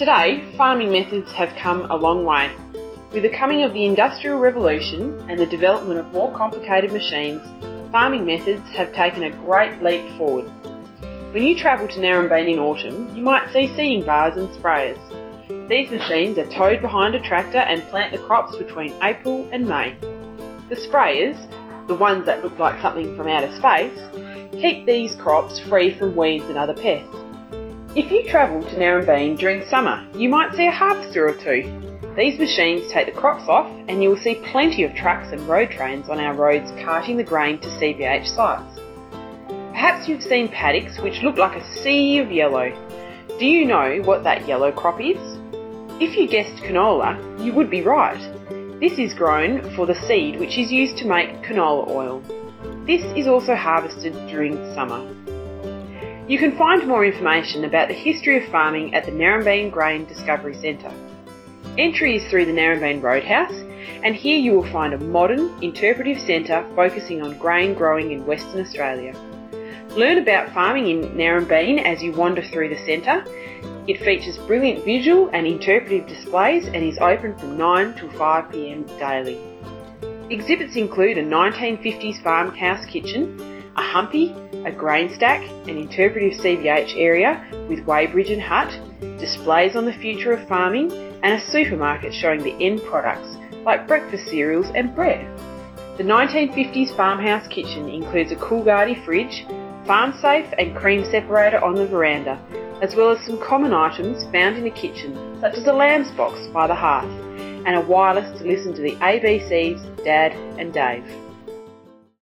Today, farming methods have come a long way. With the coming of the Industrial Revolution and the development of more complicated machines, farming methods have taken a great leap forward. When you travel to Narembeen in autumn, you might see seeding bars and sprayers. These machines are towed behind a tractor and plant the crops between April and May. The sprayers, the ones that look like something from outer space, keep these crops free from weeds and other pests. If you travel to Narembeen during summer, you might see a harvester or two. These machines take the crops off and you will see plenty of trucks and road trains on our roads carting the grain to CBH sites. Perhaps you've seen paddocks which look like a sea of yellow. Do you know what that yellow crop is? If you guessed canola, you would be right. This is grown for the seed which is used to make canola oil. This is also harvested during summer. You can find more information about the history of farming at the Narembeen Grain Discovery Centre. Entry is through the Narembeen Roadhouse, and here you will find a modern, interpretive centre focusing on grain growing in Western Australia. Learn about farming in Narembeen as you wander through the centre. It features brilliant visual and interpretive displays and is open from 9 till 5pm daily. Exhibits include a 1950s farmhouse kitchen, a humpy, a grain stack, an interpretive CBH area with weighbridge and hut, displays on the future of farming, and a supermarket showing the end products like breakfast cereals and bread. The 1950s farmhouse kitchen includes a Coolgardie fridge, farm safe and cream separator on the veranda, as well as some common items found in the kitchen, such as a lamb's box by the hearth and a wireless to listen to the ABC's Dad and Dave.